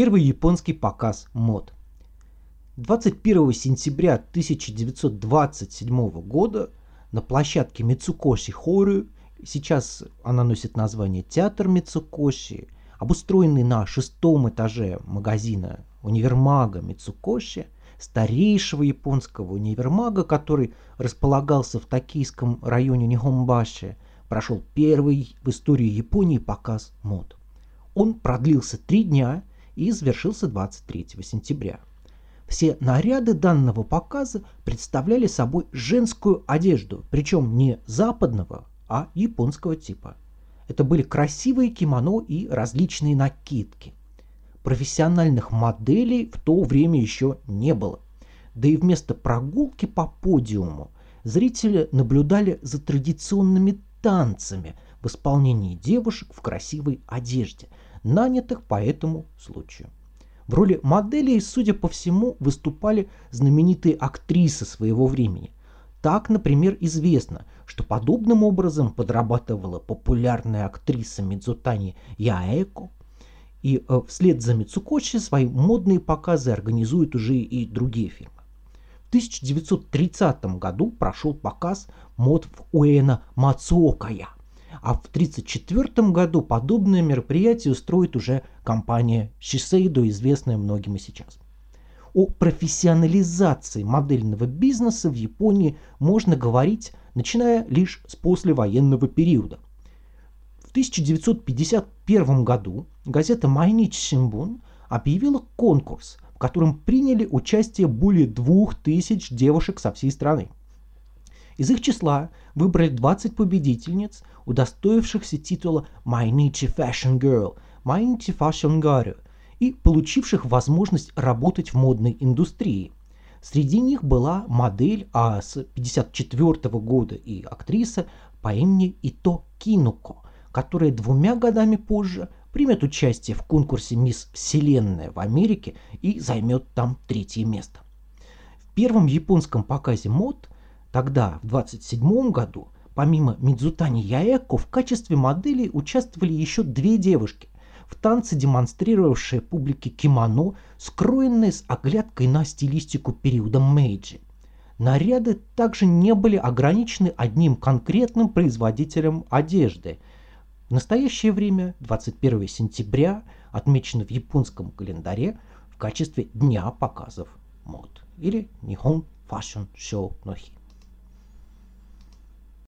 Первый японский показ мод. 21 сентября 1927 года на площадке Мицукоши Хору, сейчас она носит название Театр Мицукоши, обустроенный на шестом этаже магазина универмага Мицукоши, старейшего японского универмага, который располагался в токийском районе Нихомбаши, прошел первый в истории Японии показ мод. Он продлился три дня и завершился 23 сентября. Все наряды данного показа представляли собой женскую одежду, причем не западного, а японского типа. Это были красивые кимоно и различные накидки. Профессиональных моделей в то время еще не было. Да и вместо прогулки по подиуму зрители наблюдали за традиционными танцами в исполнении девушек в красивой одежде – нанятых по этому случаю. В роли моделей, судя по всему, выступали знаменитые актрисы своего времени. Так, например, известно, что подобным образом подрабатывала популярная актриса Мидзутани Яэко, и э, вслед за Мицукочи свои модные показы организуют уже и другие фильмы. В 1930 году прошел показ мод в Уэна Мацуокая – а в 1934 году подобное мероприятие устроит уже компания Shiseido, известная многим и сейчас. О профессионализации модельного бизнеса в Японии можно говорить, начиная лишь с послевоенного периода. В 1951 году газета Майнич Симбун объявила конкурс, в котором приняли участие более двух тысяч девушек со всей страны. Из их числа выбрали 20 победительниц, удостоившихся титула Mainichi Fashion Girl, Mainichi Fashion Girl и получивших возможность работать в модной индустрии. Среди них была модель, а с 1954 года и актриса по имени Ито Кинуко, которая двумя годами позже примет участие в конкурсе «Мисс Вселенная» в Америке и займет там третье место. В первом японском показе мод – Тогда, в 27 году, помимо Мидзутани Яэко, в качестве моделей участвовали еще две девушки, в танце демонстрировавшие публике кимоно, скроенные с оглядкой на стилистику периода Мэйджи. Наряды также не были ограничены одним конкретным производителем одежды. В настоящее время 21 сентября отмечено в японском календаре в качестве Дня показов мод или Nihon Fashion Show no.